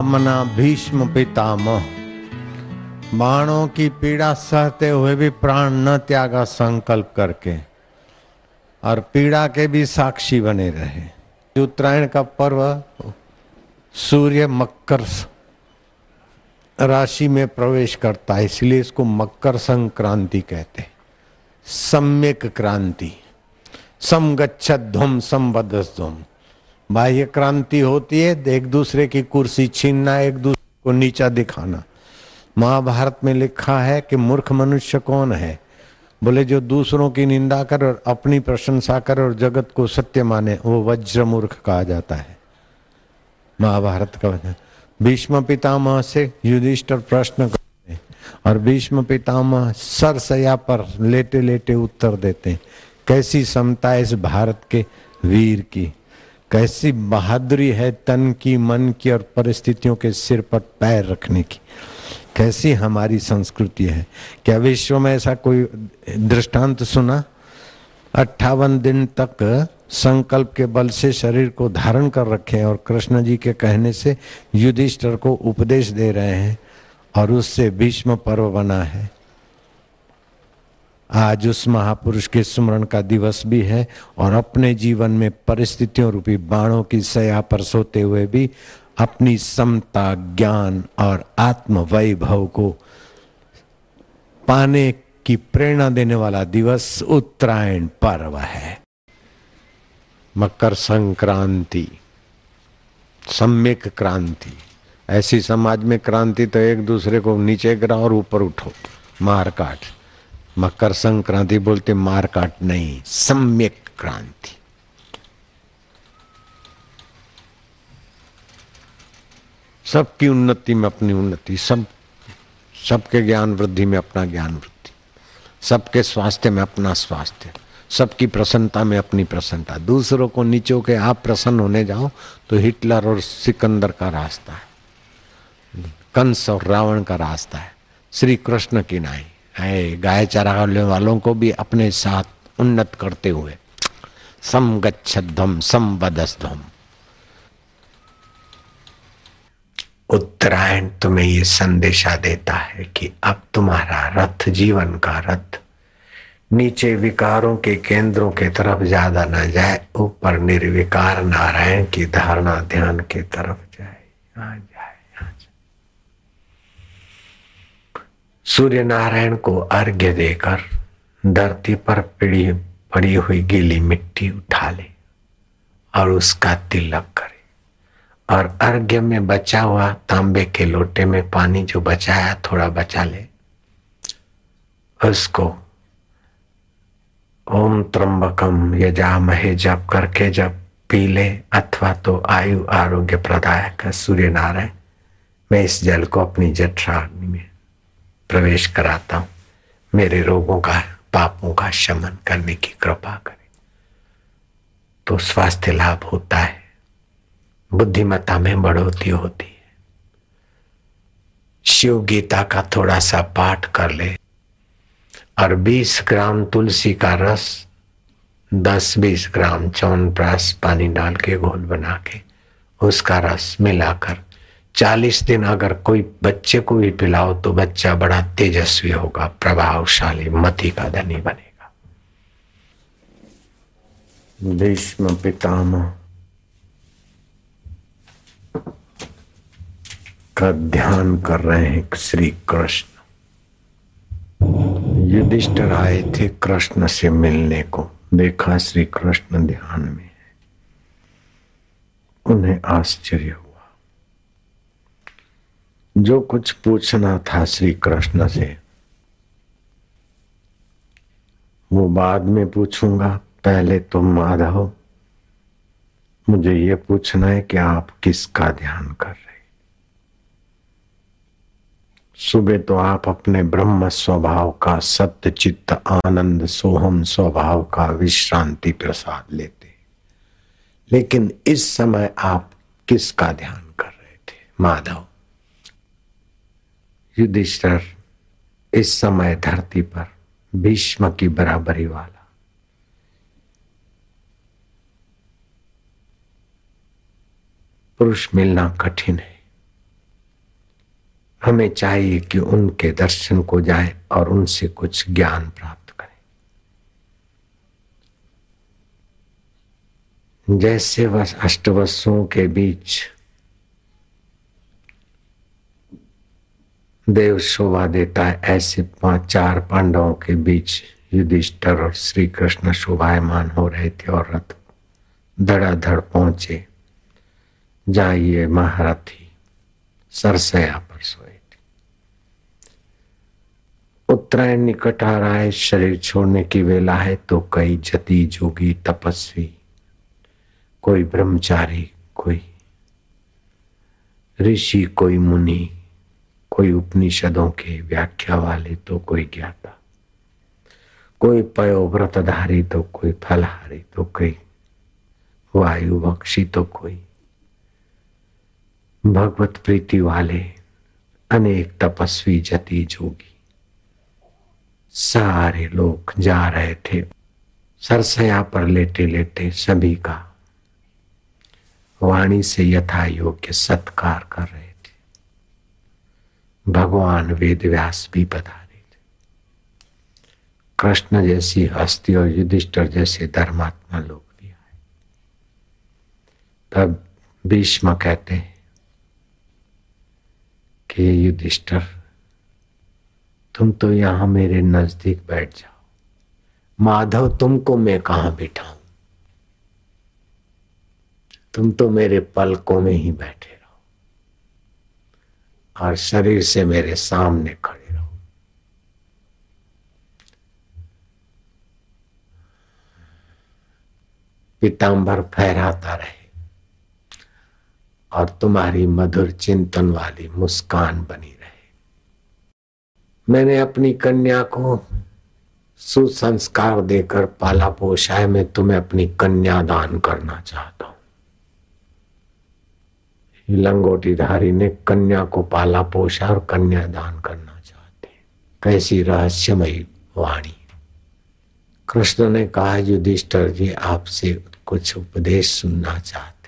मना भीष्म पितामह। बाणों की पीड़ा सहते हुए भी प्राण न त्यागा संकल्प करके और पीड़ा के भी साक्षी बने रहे। उत्तरायण का पर्व सूर्य मकर राशि में प्रवेश करता है, इसलिए इसको मकर संक्रांति कहते सम्यक क्रांति। समगच्छत ध्वम समवदध्वम बाह्य क्रांति होती है, एक दूसरे की कुर्सी छीनना, एक दूसरे को नीचा दिखाना। महाभारत में लिखा है कि मूर्ख मनुष्य कौन है? बोले, जो दूसरों की निंदा कर और अपनी प्रशंसा कर और जगत को सत्य माने, वो वज्र मूर्ख कहा जाता है। महाभारत का वचन। भीष्म पितामह से युधिष्ठर प्रश्न करते और भीष्म पितामह सरसया पर लेटे लेटे उत्तर देते कैसी समता इस भारत के वीर की? कैसी बहादुरी है तन की, मन की और परिस्थितियों के सिर पर पैर रखने की। कैसी हमारी संस्कृति है। क्या विश्व में ऐसा कोई दृष्टांत सुना? अट्ठावन दिन तक संकल्प के बल से शरीर को धारण कर रखे और कृष्ण जी के कहने से युधिष्ठर को उपदेश दे रहे हैं और उससे भीष्म पर्व बना है। आज उस महापुरुष के स्मरण का दिवस भी है और अपने जीवन में परिस्थितियों रूपी बाणों की सया पर सोते हुए भी अपनी समता, ज्ञान और आत्म वैभव को पाने की प्रेरणा देने वाला दिवस उत्तरायण पर्व है। मकर संक्रांति, सम्यक क्रांति। ऐसी समाज में क्रांति तो एक दूसरे को नीचे गिराओ और ऊपर उठो, मार काट। मकर संक्रांति बोलते मार काट नहीं, सम्यक क्रांति। सबकी उन्नति में अपनी उन्नति, सब, सबके ज्ञान वृद्धि में अपना ज्ञान वृद्धि, सबके स्वास्थ्य में अपना स्वास्थ्य, सबकी प्रसन्नता में अपनी प्रसन्नता। दूसरों को नीचो के आप प्रसन्न होने जाओ तो हिटलर और सिकंदर का रास्ता है। कंस और रावण का रास्ता है। श्री कृष्ण की नाई। है, गाय चराने वालों को भी अपने साथ उन्नत करते हुए। सम गच्छध्वम सम वदस्ध्वम उत्तरायण तुम्हें ये संदेशा देता है कि अब तुम्हारा रथ, जीवन का रथ, नीचे विकारों के केंद्रों के तरफ़ ज़्यादा ना जाए, ऊपर निर्विकार नारायण की धारणा ध्यान के तरफ़ जाए। आ जाए आ जाए। सूर्य नारायण को अर्घ्य देकर धरती पर पड़ी पड़ी हुई गीली मिट्टी उठा ले और उसका तिलक करे। और अर्घ्य में बचा हुआ तांबे के लोटे में पानी जो बचाया, थोड़ा बचा ले। उसको ओम त्र्यंबकम यजामहे, जप करके जब पी ले, अथवा तो आयु आरोग्य प्रदायक सूर्य नारायण मैं इस जल को अपनी जठराग्नि में प्रवेश कराता हूँ। मेरे रोगों का, पापों का शमन करने की कृपा करें। तो स्वास्थ्य लाभ होता है। बुद्धिमत्ता में बढ़ोतरी होती है। शिव गीता का थोड़ा सा पाठ कर ले। और 20 ग्राम तुलसी का रस 10-20 ग्राम च्यवनप्राश पानी डाल के घोल बना के उसका रस मिलाकर 40 दिन अगर कोई बच्चे को भी पिलाओ तो बच्चा बड़ा तेजस्वी होगा, प्रभावशाली, मति का धनी बनेगा। भीष्म पितामह, का ध्यान कर रहे हैं श्री कृष्ण। युधिष्ठर आए थे कृष्ण से मिलने को। देखा श्री कृष्ण ध्यान में उन्हें आश्चर्य हुआ। जो कुछ पूछना था श्री कृष्ण से, वो बाद में पूछूँगा, पहले तो माधव मुझे ये पूछना है कि आप किसका ध्यान कर रहे सुबह तो आप अपने ब्रह्म स्वभाव का सत्य चित्त आनंद, सोहम स्वभाव का, विश्रांति प्रसाद लेते लेकिन इस समय आप किसका ध्यान कर रहे थे, माधव? युधिष्ठर, इस समय धरती पर भीष्म की बराबरी वाला। पुरुष मिलना कठिन है। हमें चाहिए कि उनके दर्शन को जाए और उनसे कुछ ज्ञान प्राप्त करें। जैसे वह अष्टवसुओं के बीच देव शोभा देता है ऐसे पाँच, चार पांडवों के बीच युधिष्ठर और श्री कृष्ण शोभायमान हो रहे थे और रथ धड़ाधड़ पहुँचे। जाइए महारथी, सरसया पर सोए थे। उत्तरायण निकट आ रहा है, शरीर छोड़ने की वेला है तो कई जति जोगी, तपस्वी, कोई ब्रह्मचारी, कोई ऋषि, कोई मुनि कोई उपनिषदों के व्याख्या वाले तो कोई ज्ञाता। कोई पयो व्रतधारी तो कोई फलहारी तो कोई वायु बक्षी तो कोई। भगवत प्रीति वाले, अनेक तपस्वी जति जोगी। सारे लोग जा रहे थे, सरसया पर लेटे लेटे सभी का। वाणी से यथा योग्य सत्कार कर रहे भगवान वेद व्यास भी बता कृष्ण जैसी हस्ती और युधिष्ठर जैसे धर्मात्मा लोग भी आए। तब भीष्म कहते हैं कि युधिष्ठर, तुम तो यहाँ मेरे नज़दीक बैठ जाओ। माधव, तुमको मैं कहाँ बिठाऊं? तुम तो मेरे पलकों में ही बैठे रहो और शरीर से मेरे सामने खड़े रहो। पीताम्बर फहराता रहे और तुम्हारी मधुर चिंतन वाली मुस्कान बनी रहे। मैंने अपनी कन्या को सुसंस्कार देकर पाला पोषा है मैं तुम्हें अपनी कन्या दान करना चाहता हूँ। लंगोटीधारी ने कन्या को पाला पोषा और कन्या दान करना चाहते कैसी रहस्यमयी वाणी। कृष्ण ने कहा, युधिष्ठर जी, आपसे कुछ उपदेश सुनना चाहते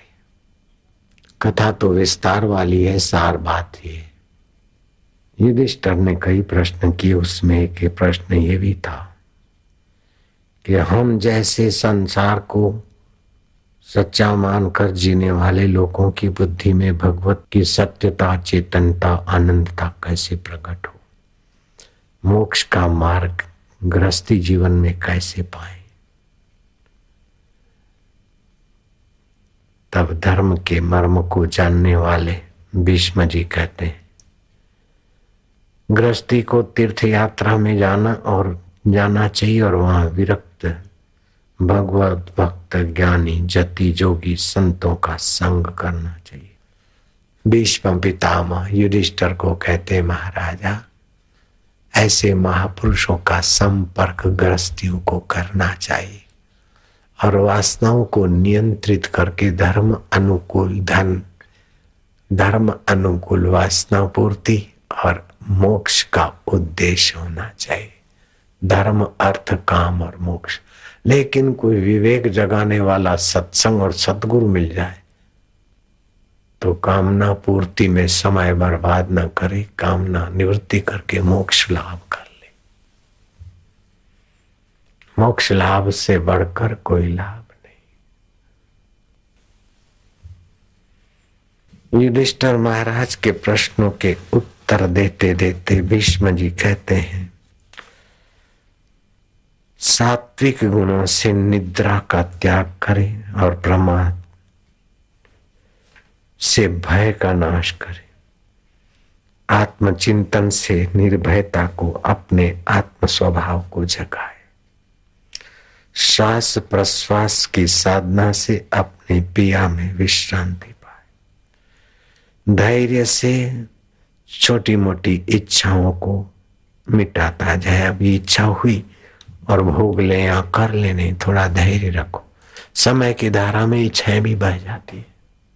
कथा तो विस्तार वाली है, सार बात ये युधिष्ठर ने कई प्रश्न किए, उसमें एक प्रश्न ये भी था कि हम जैसे संसार को सच्चा मानकर जीने वाले लोगों की बुद्धि में भगवत की सत्यता, चेतनता, आनंदता कैसे प्रकट हो? मोक्ष का मार्ग गृहस्थी जीवन में कैसे पाए? तब धर्म के मर्म को जानने वाले भीष्म जी कहते हैं, गृहस्थी को तीर्थ यात्रा में जाना और जाना चाहिए और वहाँ विरक्त भगवत भक्त ज्ञानी, जति जोगी संतों का संग करना चाहिए। भीष्म पितामह, युधिष्ठर को कहते महाराजा, ऐसे महापुरुषों का संपर्क ग्रस्तियों को करना चाहिए और वासनाओं को नियंत्रित करके धर्म अनुकूल धन, धर्म अनुकूल वासना पूर्ति और मोक्ष का उद्देश्य होना चाहिए। धर्म, अर्थ, काम और मोक्ष। लेकिन कोई विवेक जगाने वाला सत्संग और सतगुरु मिल जाए तो कामना पूर्ति में समय बर्बाद न करे, कामना निवृत्ति करके मोक्ष लाभ कर ले। मोक्ष लाभ से बढ़कर कोई लाभ नहीं। युधिष्ठर महाराज के प्रश्नों के उत्तर देते देते भीष्म जी कहते हैं सात्विक गुणों से निद्रा का त्याग करे और प्रमाद से भय का नाश करे। आत्मचिंतन से निर्भयता को अपने आत्म स्वभाव को जगाए। श्वास प्रश्वास की साधना से अपने पिया में विश्रांति पाए। धैर्य से छोटी मोटी इच्छाओं को मिटाता जाए। अभी इच्छा हुई और भोग ले या कर लेने थोड़ा धैर्य रखो। समय की धारा में इच्छाएँ भी बह जाती है।